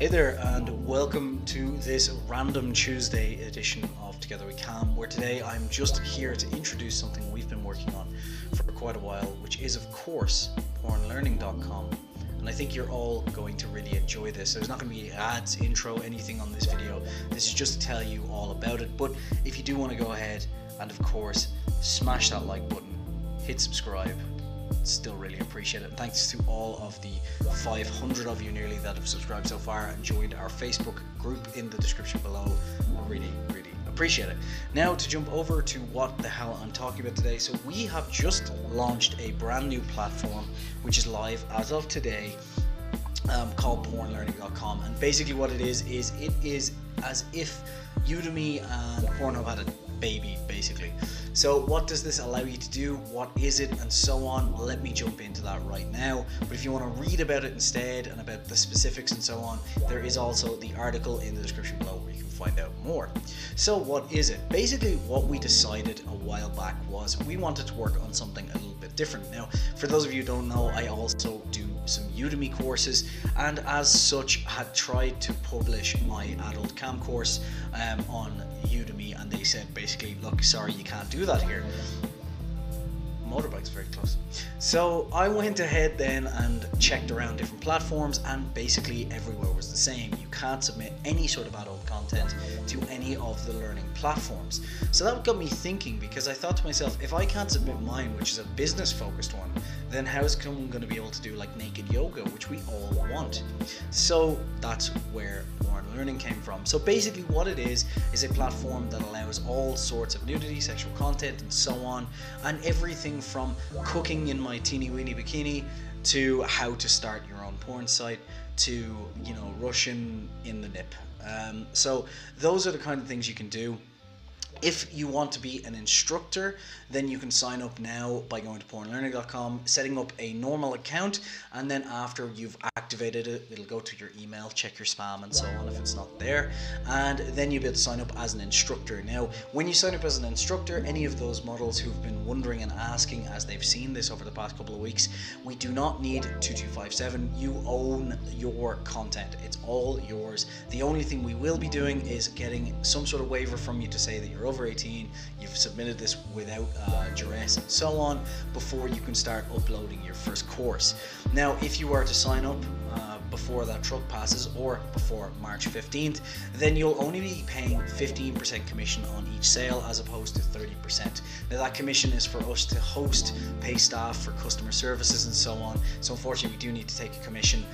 Hey there, and welcome to this random Tuesday edition of Together We Can, where today I'm just here to introduce something we've been working on for quite a while, which is, of course, pornlearning.com. And I think you're all going to really enjoy this. There's not going to be ads, intro, anything on this video. This is just to tell you all about it. But if you do want to go ahead and, of course, smash that like button, hit subscribe, still really appreciate it. Thanks to all of the 500 of you nearly that have subscribed so far and joined our Facebook group in the description below. Really, really appreciate it. Now to jump over to what the hell I'm talking about today. So we have just launched a brand new platform which is live as of today um, called pornlearning.com and basically what it is is it is as if Udemy and Pornhub had a baby basically. So what does this allow you to do? What is it? And so on. Let me jump into that right now. But if you want to read about it instead and about the specifics and so on there is also the article in the description below where you can find out more. So what is it? Basically what we decided a while back was we wanted to work on something a little bit different. Now for those of you who don't know I also do some Udemy courses and as such had tried to publish my adult cam course um, on Udemy and they said basically look sorry you can't do that here motorbike's very close. So I went ahead then and checked around different platforms, and basically everywhere was the same. You can't submit any sort of adult content to any of the learning platforms. So that got me thinking because I thought to myself, if I can't submit mine, which is a business focused one, then how's I'm going to be able to do like naked yoga, which we all want? So that's where Porn Learning came from. So basically, what it is is a platform that allows all sorts of nudity, sexual content, and so on, and everything from cooking in my teeny weeny bikini to how to start your own porn site to you know Russian in the nip. Um, so those are the kind of things you can do. If you want to be an instructor, then you can sign up now by going to pornlearning.com, setting up a normal account, and then after you've activated it, it'll go to your email, check your spam and so on if it's not there, and then you'll be able to sign up as an instructor. Now, when you sign up as an instructor, any of those models who've been wondering and asking as they've seen this over the past couple of weeks, we do not need 2257. You own your content, it's all yours. The only thing we will be doing is getting some sort of waiver from you to say that you're over 18, you've submitted this without uh, duress and so on before you can start uploading your first course. Now, if you were to sign up uh, before that truck passes or before March 15th, then you'll only be paying 15% commission on each sale as opposed to 30%. Now, that commission is for us to host, pay staff for customer services and so on. So, unfortunately, we do need to take a commission,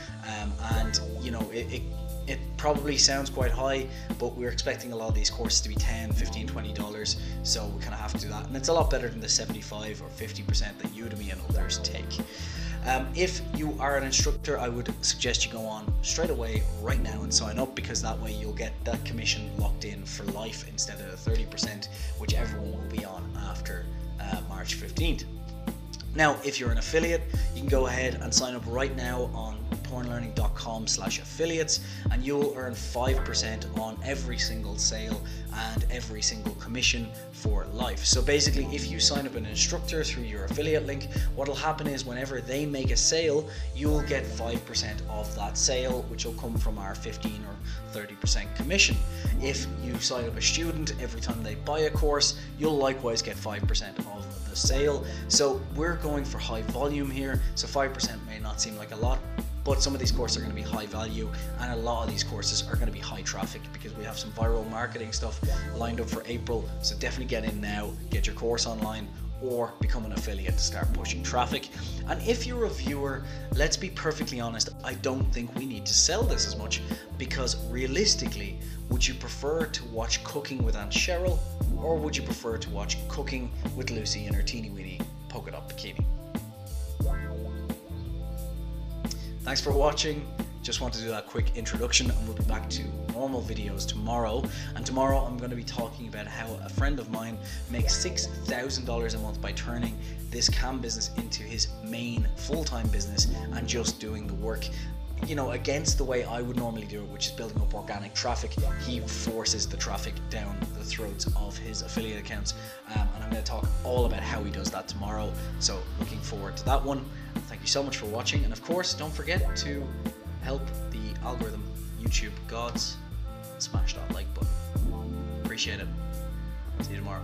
um, and you know, it, it it probably sounds quite high but we're expecting a lot of these courses to be 10 15 20 dollars so we kind of have to do that. And it's a lot better than the 75 or 50 percent that udemy and others take. Um, if you are an instructor i would suggest you go on straight away right now and sign up because that way you'll get that commission locked in for life instead of the 30 percent which everyone will be on after uh, march 15th now, if you're an affiliate, you can go ahead and sign up right now on pornlearning.com slash affiliates and you'll earn 5% on every single sale and every single commission for life. So basically, if you sign up an instructor through your affiliate link, what'll happen is whenever they make a sale, you'll get 5% of that sale, which will come from our 15 or 30% commission. If you sign up a student every time they buy a course, you'll likewise get 5% of the sale. So we're going for high volume here, so 5% may not seem like a lot, but some of these courses are going to be high value and a lot of these courses are going to be high traffic because we have some viral marketing stuff lined up for April so definitely get in now get your course online or become an affiliate to start pushing traffic. And if you're a viewer, let's be perfectly honest, I don't think we need to sell this as much because realistically, would you prefer to watch Cooking with Aunt Cheryl or would you prefer to watch Cooking with Lucy in her teeny weeny polka dot bikini? Thanks for watching. Just want to do that quick introduction and we'll be back to normal videos tomorrow. And tomorrow I'm going to be talking about how a friend of mine makes $6,000 a month by turning this cam business into his main full-time business and just doing the work you know, against the way I would normally do it, which is building up organic traffic, he forces the traffic down the throats of his affiliate accounts. Um, and I'm going to talk all about how he does that tomorrow. So, looking forward to that one. Thank you so much for watching. And of course, don't forget to help the algorithm YouTube gods, smash that like button. Appreciate it. See you tomorrow.